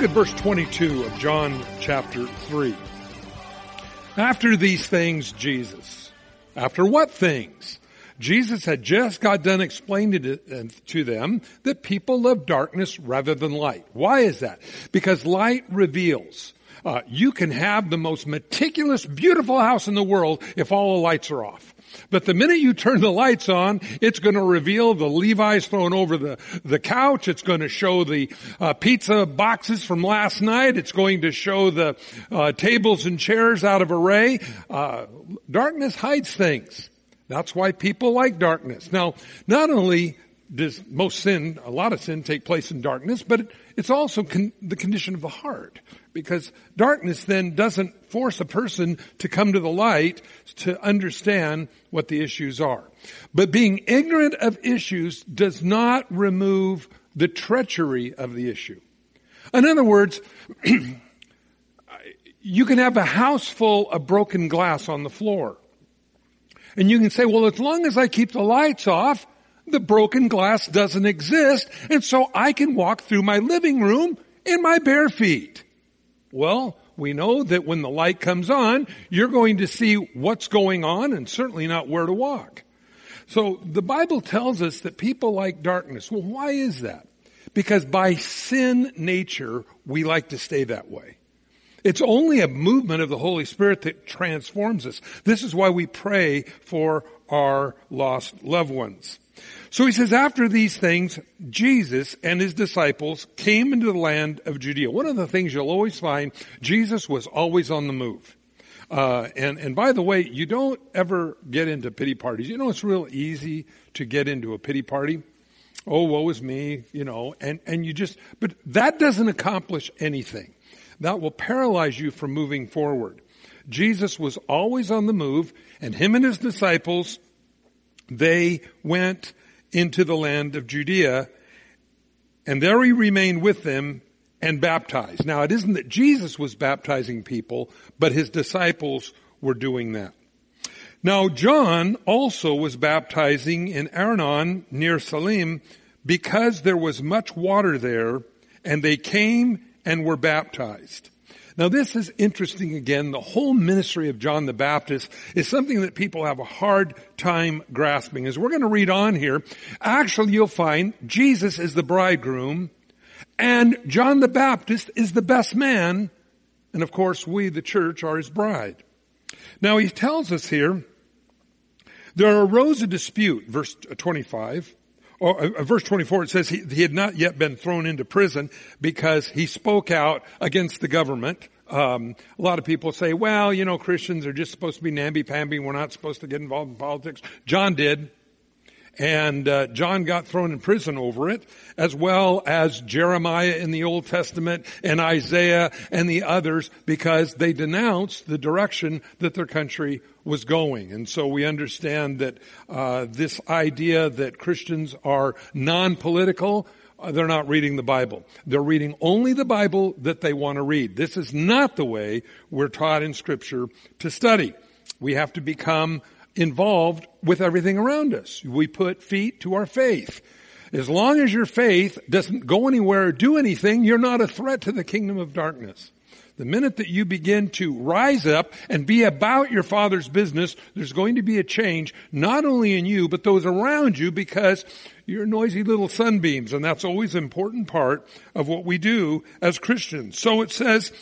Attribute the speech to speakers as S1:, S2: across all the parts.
S1: look at verse 22 of John chapter 3. After these things, Jesus. After what things? Jesus had just got done explaining to, them that people love darkness rather than light. Why is that? Because light reveals. Uh, you can have the most meticulous, beautiful house in the world if all the lights are off. But the minute you turn the lights on, it's going to reveal the Levi's thrown over the, the couch. It's going to show the uh, pizza boxes from last night. It's going to show the uh, tables and chairs out of array. Uh, darkness hides things. That's why people like darkness. Now, not only does most sin, a lot of sin take place in darkness, but it's also con- the condition of the heart. Because darkness then doesn't force a person to come to the light to understand what the issues are. But being ignorant of issues does not remove the treachery of the issue. In other words, you can have a house full of broken glass on the floor. And you can say, well, as long as I keep the lights off, the broken glass doesn't exist, and so I can walk through my living room in my bare feet. Well, we know that when the light comes on, you're going to see what's going on and certainly not where to walk. So the Bible tells us that people like darkness. Well, why is that? Because by sin nature, we like to stay that way. It's only a movement of the Holy Spirit that transforms us. This is why we pray for our lost loved ones. So he says, after these things, Jesus and his disciples came into the land of Judea. One of the things you'll always find, Jesus was always on the move. Uh, and, and by the way, you don't ever get into pity parties. You know, it's real easy to get into a pity party. Oh, woe is me, you know, and, and you just, but that doesn't accomplish anything. That will paralyze you from moving forward. Jesus was always on the move and him and his disciples, they went into the land of Judea and there he remained with them and baptized. Now it isn't that Jesus was baptizing people, but his disciples were doing that. Now John also was baptizing in Aenon near Salim because there was much water there and they came and were baptized. Now this is interesting again. The whole ministry of John the Baptist is something that people have a hard time grasping. As we're going to read on here, actually you'll find Jesus is the bridegroom and John the Baptist is the best man. And of course we, the church, are his bride. Now he tells us here, there arose a dispute, verse 25, or uh, verse 24, it says he, he, had not yet been thrown into prison because he spoke out against the government. Um, a lot of people say, well, you know, Christians are just supposed to be namby-pamby. We're not supposed to get involved in politics. John did. And uh, John got thrown in prison over it, as well as Jeremiah in the Old Testament and Isaiah and the others, because they denounced the direction that their country was going. And so we understand that uh, this idea that Christians are non-political, uh, they're not reading the Bible. They're reading only the Bible that they want to read. This is not the way we're taught in Scripture to study. We have to become involved with everything around us. We put feet to our faith. As long as your faith doesn't go anywhere or do anything, you're not a threat to the kingdom of darkness. The minute that you begin to rise up and be about your father's business, there's going to be a change, not only in you, but those around you because you're noisy little sunbeams. And that's always an important part of what we do as Christians. So it says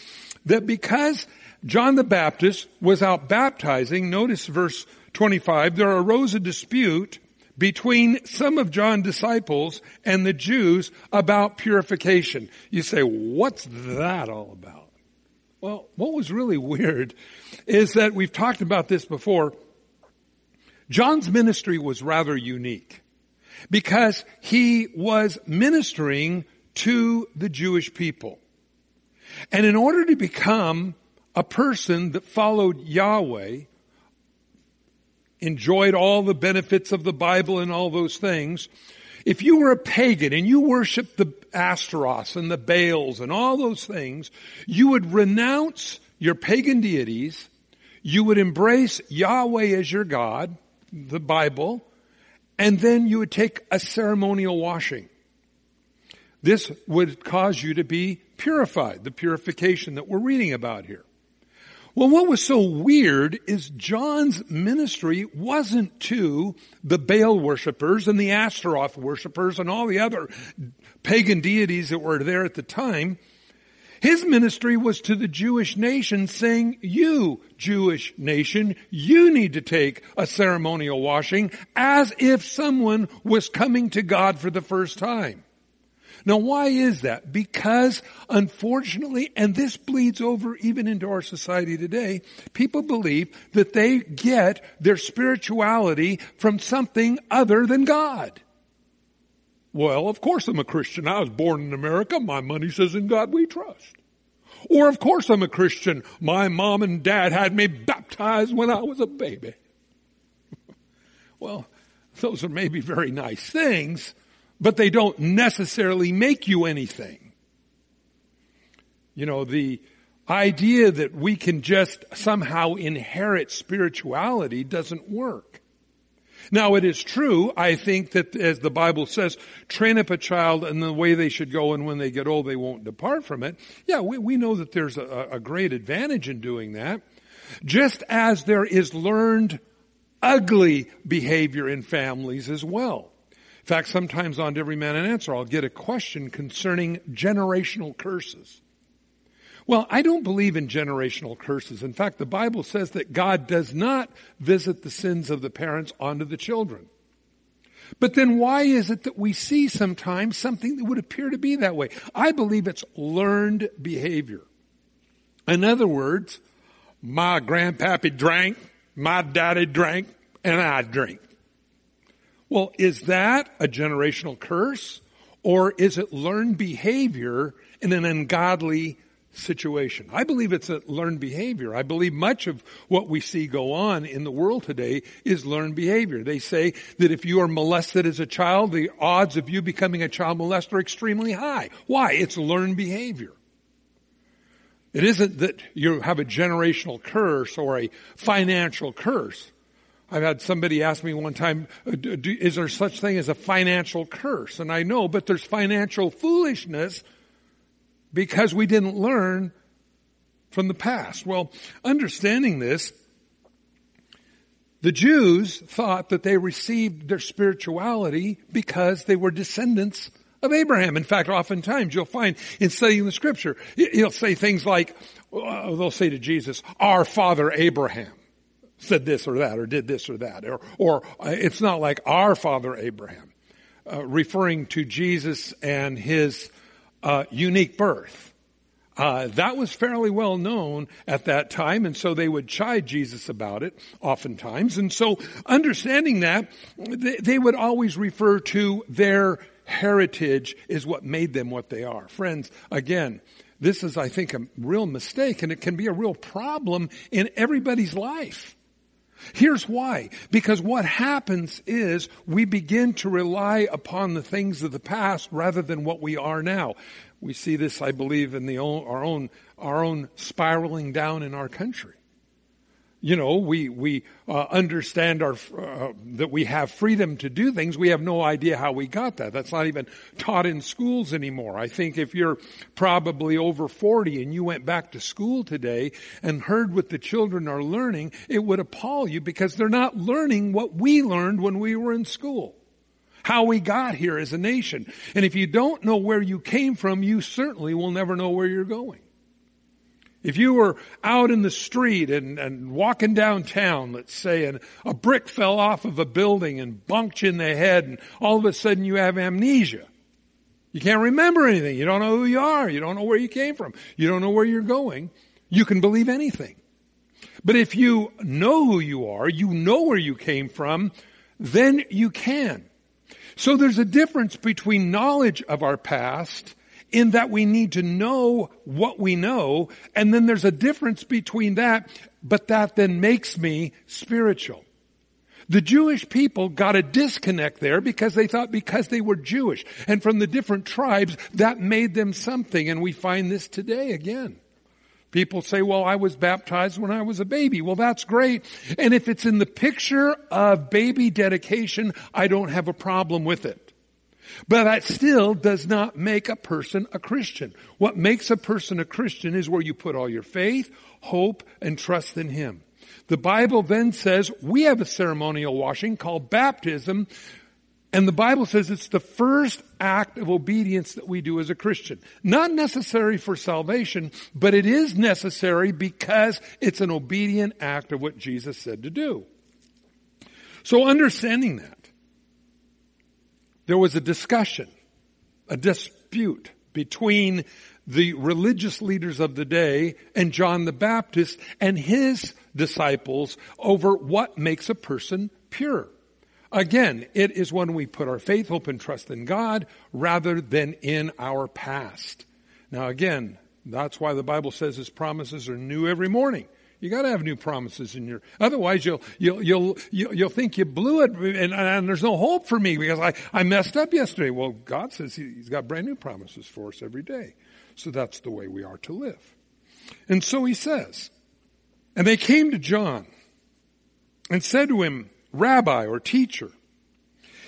S1: that because John the Baptist was out baptizing, notice verse 25, there arose a dispute between some of John's disciples and the Jews about purification. You say, what's that all about? Well, what was really weird is that we've talked about this before. John's ministry was rather unique because he was ministering to the Jewish people. And in order to become a person that followed Yahweh, enjoyed all the benefits of the Bible and all those things, if you were a pagan and you worshiped the Astaroths and the Baals and all those things, you would renounce your pagan deities, you would embrace Yahweh as your God, the Bible, and then you would take a ceremonial washing. This would cause you to be purified, the purification that we're reading about here. Well, what was so weird is John's ministry wasn't to the Baal worshippers and the Astaroth worshippers and all the other pagan deities that were there at the time. His ministry was to the Jewish nation saying, you, Jewish nation, you need to take a ceremonial washing as if someone was coming to God for the first time. Now why is that? Because unfortunately, and this bleeds over even into our society today, people believe that they get their spirituality from something other than God. Well, of course I'm a Christian. I was born in America. My money says in God we trust. Or of course I'm a Christian. My mom and dad had me baptized when I was a baby. well, those are maybe very nice things, but they don't necessarily make you anything. You know, the idea that we can just somehow inherit spirituality doesn't work. Now it is true, I think that as the Bible says, train up a child in the way they should go and when they get old they won't depart from it. Yeah, we, we know that there's a, a great advantage in doing that. Just as there is learned ugly behavior in families as well fact, sometimes on Every Man an Answer, I'll get a question concerning generational curses. Well, I don't believe in generational curses. In fact, the Bible says that God does not visit the sins of the parents onto the children. But then why is it that we see sometimes something that would appear to be that way? I believe it's learned behavior. In other words, my grandpappy drank, my daddy drank, and I drink. Well, is that a generational curse or is it learned behavior in an ungodly situation? I believe it's a learned behavior. I believe much of what we see go on in the world today is learned behavior. They say that if you are molested as a child, the odds of you becoming a child molester are extremely high. Why? It's learned behavior. It isn't that you have a generational curse or a financial curse. I've had somebody ask me one time, uh, is there such thing as a financial curse? And I know, but there's financial foolishness because we didn't learn from the past. Well, understanding this, the Jews thought that they received their spirituality because they were descendants of Abraham. In fact, oftentimes you'll find in studying the scripture, you'll say things like, uh, they'll say to Jesus, our father Abraham said this or that or did this or that or or uh, it's not like our father Abraham uh, referring to Jesus and his uh, unique birth. Uh, that was fairly well known at that time and so they would chide Jesus about it oftentimes. And so understanding that they, they would always refer to their heritage is what made them what they are. Friends again this is, I think, a real mistake and it can be a real problem in everybody's life. Here's why. Because what happens is we begin to rely upon the things of the past rather than what we are now. We see this, I believe, in the our own, our own spiraling down in our country you know, we, we uh, understand our, uh, that we have freedom to do things. We have no idea how we got that. That's not even taught in schools anymore. I think if you're probably over 40 and you went back to school today and heard what the children are learning, it would appall you because they're not learning what we learned when we were in school. How we got here as a nation. And if you don't know where you came from, you certainly will never know where you're going. If you were out in the street and, and walking downtown, let's say, and a brick fell off of a building and bunked you in the head and all of a sudden you have amnesia. You can't remember anything. You don't know who you are. You don't know where you came from. You don't know where you're going. You can believe anything. But if you know who you are, you know where you came from, then you can. So there's a difference between knowledge of our past in that we need to know what we know, and then there's a difference between that, but that then makes me spiritual. The Jewish people got a disconnect there because they thought because they were Jewish and from the different tribes that made them something and we find this today again. People say, well, I was baptized when I was a baby. Well, that's great. And if it's in the picture of baby dedication, I don't have a problem with it. But that still does not make a person a Christian. What makes a person a Christian is where you put all your faith, hope, and trust in Him. The Bible then says we have a ceremonial washing called baptism, and the Bible says it's the first act of obedience that we do as a Christian. Not necessary for salvation, but it is necessary because it's an obedient act of what Jesus said to do. So understanding that, there was a discussion, a dispute between the religious leaders of the day and John the Baptist and his disciples over what makes a person pure. Again, it is when we put our faith, hope, and trust in God rather than in our past. Now again, that's why the Bible says His promises are new every morning. You got to have new promises in your. Otherwise, you'll you'll you'll you'll think you blew it, and, and, there's no hope for me because I I messed up yesterday. Well, God says He's got brand new promises for us every day. So that's the way we are to live. And so he says, and they came to John and said to him, Rabbi or teacher,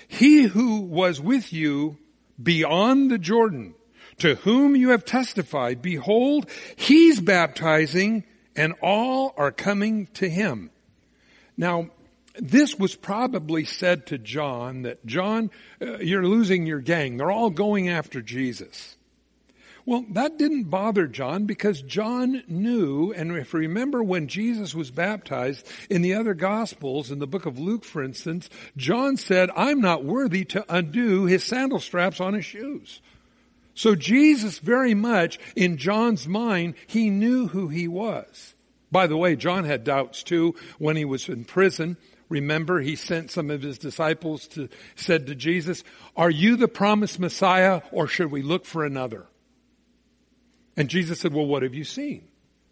S1: he who was with you beyond the Jordan, to whom you have testified, behold, he's baptizing and all are coming to him. Now, this was probably said to John that John, uh, you're losing your gang. They're all going after Jesus. Well, that didn't bother John because John knew, and if you remember when Jesus was baptized in the other gospels, in the book of Luke, for instance, John said, I'm not worthy to undo his sandal straps on his shoes. So Jesus very much, in John's mind, he knew who he was. By the way, John had doubts too when he was in prison. Remember, he sent some of his disciples to, said to Jesus, are you the promised Messiah or should we look for another? And Jesus said, well, what have you seen?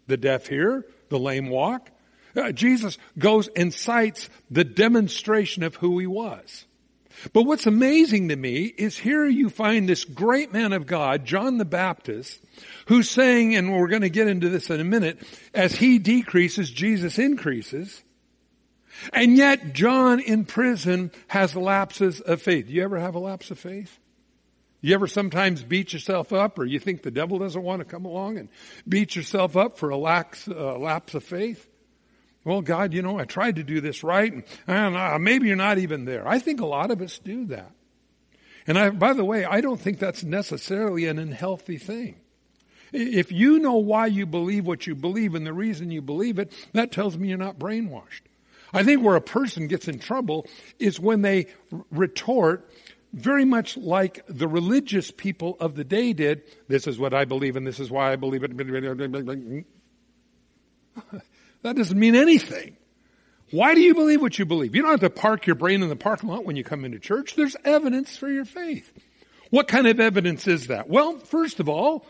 S1: The deaf hear, the lame walk. Uh, Jesus goes and cites the demonstration of who he was. But what's amazing to me is here you find this great man of God, John the Baptist, who's saying, and we're going to get into this in a minute, as he decreases, Jesus increases. And yet John in prison has lapses of faith. Do you ever have a lapse of faith? You ever sometimes beat yourself up or you think the devil doesn't want to come along and beat yourself up for a lax, uh, lapse of faith? Well, God, you know, I tried to do this right and, uh, maybe you're not even there. I think a lot of us do that. And I, by the way, I don't think that's necessarily an unhealthy thing. If you know why you believe what you believe and the reason you believe it, that tells me you're not brainwashed. I think where a person gets in trouble is when they retort very much like the religious people of the day did. This is what I believe and this is why I believe it. that doesn't mean anything. Why do you believe what you believe? You don't have to park your brain in the parking lot when you come into church. There's evidence for your faith. What kind of evidence is that? Well, first of all,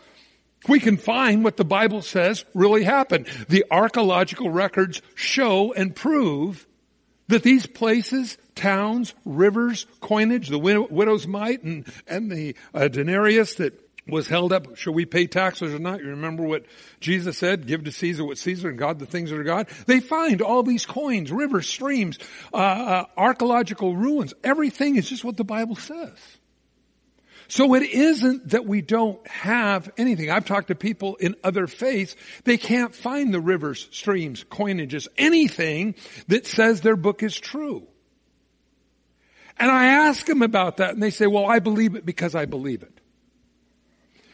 S1: we can find what the Bible says really happened. The archaeological records show and prove that these places, towns, rivers, coinage, the widow's mite and, and the uh, denarius that was held up, should we pay taxes or not? You remember what Jesus said, give to Caesar what Caesar and God the things that are God? They find all these coins, rivers, streams, uh, uh, archaeological ruins. Everything is just what the Bible says. So it isn't that we don't have anything. I've talked to people in other faiths. They can't find the rivers, streams, coinages, anything that says their book is true. And I ask them about that and they say, well, I believe it because I believe it.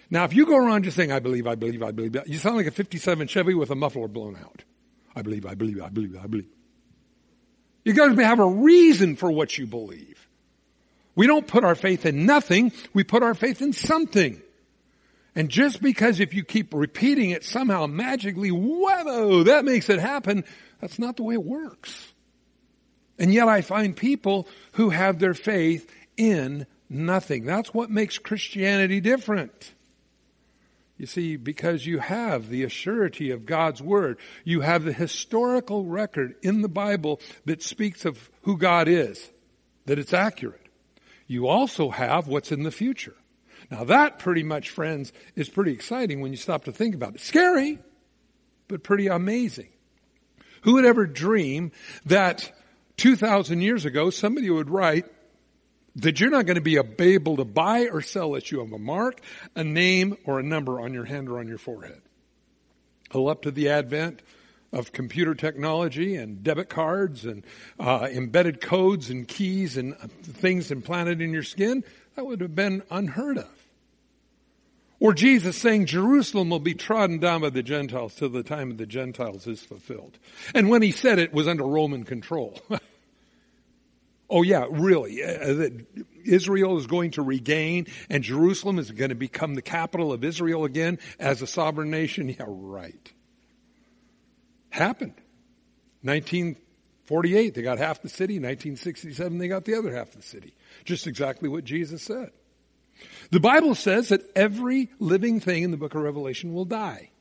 S1: Now, if you go around just saying, I believe, I believe, I believe, you sound like a 57 Chevy with a muffler blown out. I believe, I believe, I believe, I believe. You gotta have a reason for what you believe. We don't put our faith in nothing, we put our faith in something. And just because if you keep repeating it somehow magically, whoa, that makes it happen, that's not the way it works. And yet I find people who have their faith in nothing. That's what makes Christianity different. You see, because you have the assurity of God's Word, you have the historical record in the Bible that speaks of who God is, that it's accurate. You also have what's in the future. Now that pretty much, friends, is pretty exciting when you stop to think about it. Scary, but pretty amazing. Who would ever dream that 2,000 years ago somebody would write that you're not going to be able to buy or sell unless you have a mark, a name, or a number on your hand or on your forehead. Well, up to the advent of computer technology and debit cards and uh, embedded codes and keys and things implanted in your skin, that would have been unheard of. Or Jesus saying Jerusalem will be trodden down by the Gentiles till the time of the Gentiles is fulfilled. And when he said it was under Roman control. oh yeah, really. Uh, Israel is going to regain and Jerusalem is going to become the capital of Israel again as a sovereign nation. Yeah, right. Happened. 1948, they got half the city. 1967, they got the other half of the city. Just exactly what Jesus said. The Bible says that every living thing in the book of Revelation will die.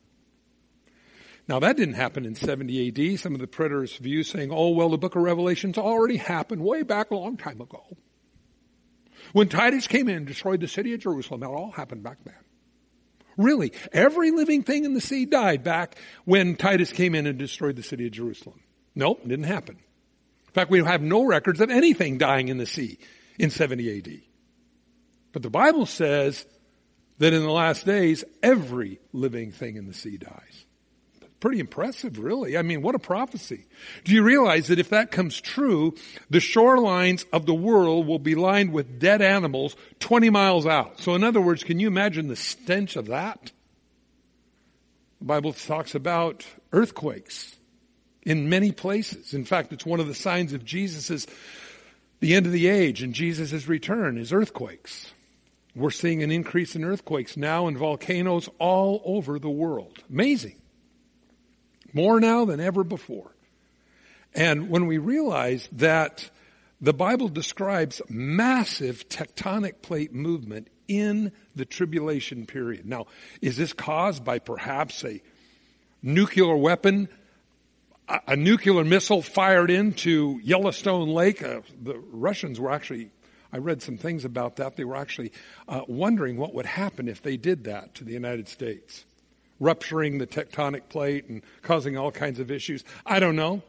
S1: Now that didn't happen in 70 AD. Some of the preterist view saying, oh, well, the book of Revelation's already happened way back a long time ago. When Titus came in and destroyed the city of Jerusalem, that all happened back then. Really, every living thing in the sea died back when Titus came in and destroyed the city of Jerusalem. Nope, it didn't happen. In fact, we have no records of anything dying in the sea in 70 AD. But the Bible says that in the last days, every living thing in the sea dies. Pretty impressive, really. I mean, what a prophecy. Do you realize that if that comes true, the shorelines of the world will be lined with dead animals 20 miles out? So in other words, can you imagine the stench of that? The Bible talks about earthquakes in many places. In fact, it's one of the signs of Jesus' the end of the age and Jesus' return is earthquakes. We're seeing an increase in earthquakes now and volcanoes all over the world. Amazing. More now than ever before. And when we realize that the Bible describes massive tectonic plate movement in the tribulation period. Now, is this caused by perhaps a nuclear weapon, a, nuclear missile fired into Yellowstone Lake? Uh, the Russians were actually I read some things about that. They were actually uh, wondering what would happen if they did that to the United States, rupturing the tectonic plate and causing all kinds of issues. I don't know.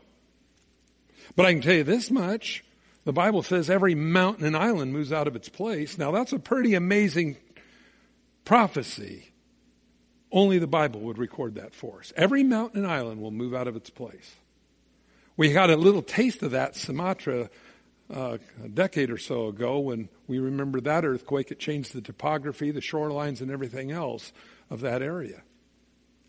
S1: But I can tell you this much. The Bible says every mountain and island moves out of its place. Now that's a pretty amazing prophecy. Only the Bible would record that for us. Every mountain and island will move out of its place. We got a little taste of that Sumatra uh, a decade or so ago when we remember that earthquake. It changed the topography, the shorelines, and everything else of that area.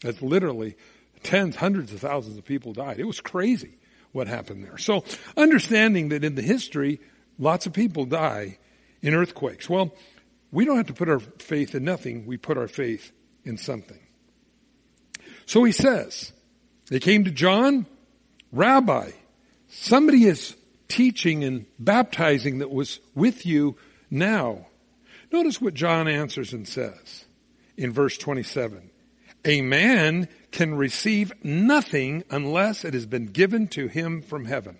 S1: It's literally tens, hundreds of thousands of people died. It was crazy what happened there. So understanding that in the history, lots of people die in earthquakes. Well, we don't have to put our faith in nothing. We put our faith in something. So he says, they came to John, Rabbi, somebody is teaching and baptizing that was with you now. Notice what John answers and says in verse 27. A man can receive nothing unless it has been given to him from heaven.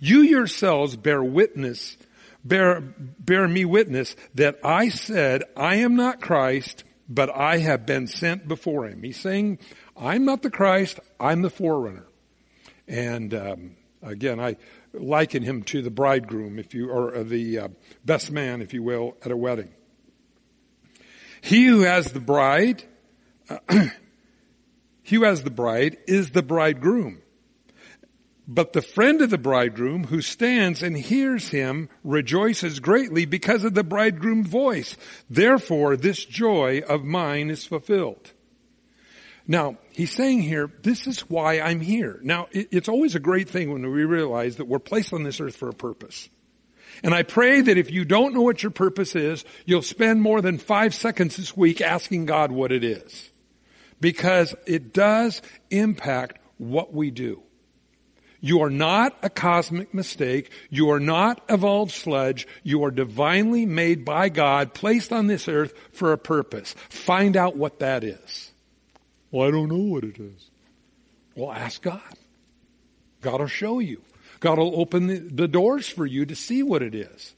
S1: You yourselves bear witness, bear, bear me witness that I said, I am not Christ, but I have been sent before him. He's saying, I'm not the Christ, I'm the forerunner. And um, again, I liken him to the bridegroom, if you, or the uh, best man, if you will, at a wedding. He who has the bride, uh, he who has the bride is the bridegroom. But the friend of the bridegroom who stands and hears him rejoices greatly because of the bridegroom's voice. Therefore, this joy of mine is fulfilled. Now, he's saying here, this is why I'm here. Now, it's always a great thing when we realize that we're placed on this earth for a purpose. And I pray that if you don't know what your purpose is, you'll spend more than five seconds this week asking God what it is. Because it does impact what we do. You are not a cosmic mistake. You are not evolved sludge. You are divinely made by God, placed on this earth for a purpose. Find out what that is. Well, I don't know what it is. Well, ask God. God will show you. God will open the, the doors for you to see what it is.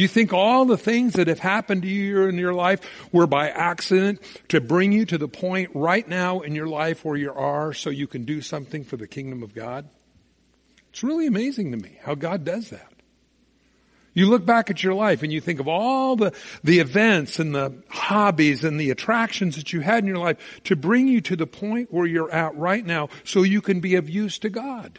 S1: You think all the things that have happened to you in your life were by accident to bring you to the point right now in your life where you are so you can do something for the kingdom of God? It's really amazing to me how God does that. You look back at your life and you think of all the, the events and the hobbies and the attractions that you had in your life to bring you to the point where you're at right now so you can be of use to God.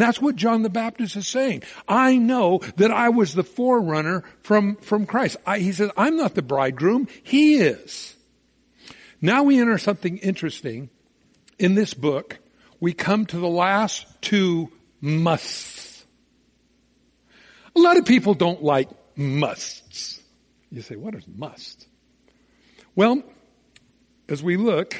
S1: That's what John the Baptist is saying. I know that I was the forerunner from, from Christ. I, he says, I'm not the bridegroom. He is. Now we enter something interesting. In this book, we come to the last two musts. A lot of people don't like musts. You say, what is must? Well, as we look,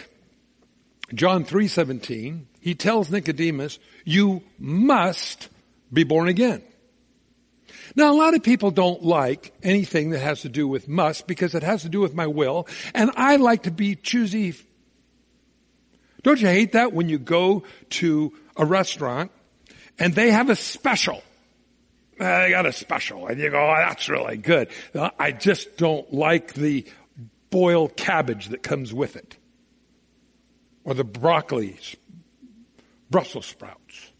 S1: John 3:17, he tells Nicodemus, you must be born again. Now a lot of people don't like anything that has to do with must because it has to do with my will and I like to be choosy. Don't you hate that when you go to a restaurant and they have a special? Uh, they got a special and you go, oh, that's really good. I just don't like the boiled cabbage that comes with it or the broccoli, Brussels sprouts.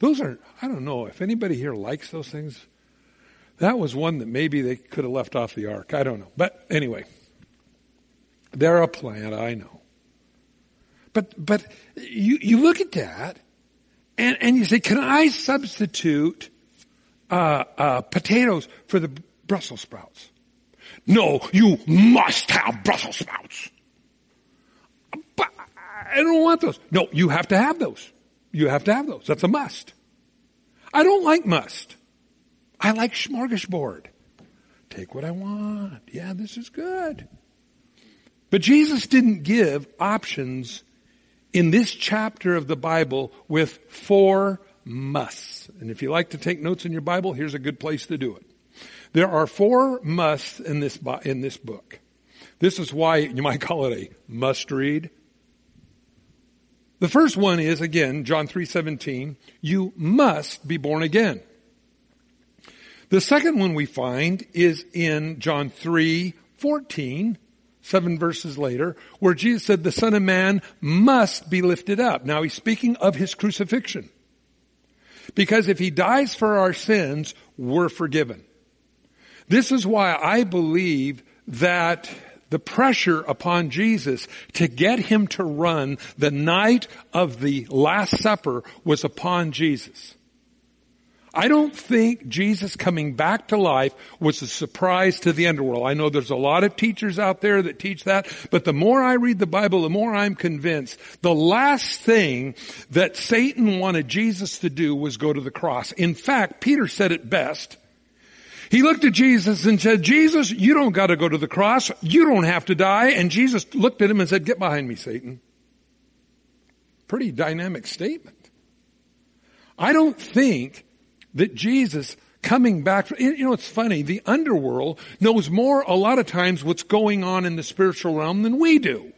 S1: Those are, I don't know if anybody here likes those things. That was one that maybe they could have left off the ark. I don't know. But anyway, they're a plant, I know. But, but you, you look at that and, and you say, can I substitute uh, uh, potatoes for the Brussels sprouts? No, you must have Brussels sprouts. I don't want those. No, you have to have those. You have to have those. That's a must. I don't like must. I like smorgasbord. Take what I want. Yeah, this is good. But Jesus didn't give options in this chapter of the Bible with four musts. And if you like to take notes in your Bible, here's a good place to do it. There are four musts in this, in this book. This is why you might call it a must read. The first one is, again, John 3.17, you must be born again. The second one we find is in John 3.14, seven verses later, where Jesus said the Son of Man must be lifted up. Now he's speaking of his crucifixion. Because if he dies for our sins, we're forgiven. This is why I believe that the pressure upon Jesus to get him to run the night of the Last Supper was upon Jesus. I don't think Jesus coming back to life was a surprise to the underworld. I know there's a lot of teachers out there that teach that, but the more I read the Bible, the more I'm convinced the last thing that Satan wanted Jesus to do was go to the cross. In fact, Peter said it best he looked at Jesus and said, Jesus, you don't got to go to the cross. You don't have to die. And Jesus looked at him and said, get behind me, Satan. Pretty dynamic statement. I don't think that Jesus coming back, you know, it's funny, the underworld knows more a lot of times what's going on in the spiritual realm than we do.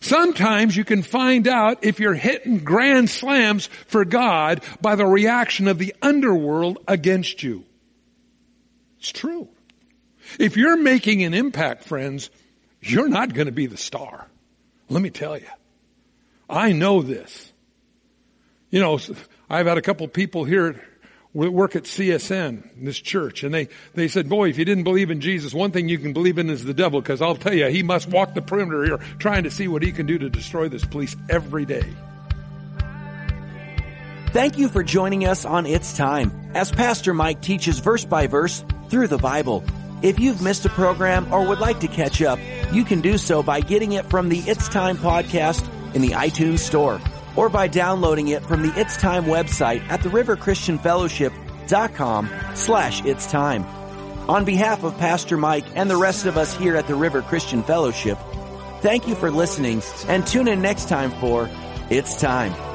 S1: Sometimes you can find out if you're hitting grand slams for God by the reaction of the underworld against you. It's true. If you're making an impact, friends, you're not going to be the star. Let me tell you. I know this. You know, I've had a couple people here work at CSN, this church, and they, they said, boy, if you didn't believe in Jesus, one thing you can believe in is the devil, because I'll tell you, he must walk the perimeter here trying to see what he can do to destroy this police every day.
S2: Thank you for joining us on It's Time as Pastor Mike teaches verse by verse through the Bible. If you've missed a program or would like to catch up, you can do so by getting it from the It's Time podcast in the iTunes store or by downloading it from the It's Time website at the River Christian Fellowship facebook.com slash it's time. On behalf of Pastor Mike and the rest of us here at the River Christian Fellowship, thank you for listening and tune in next time for It's Time.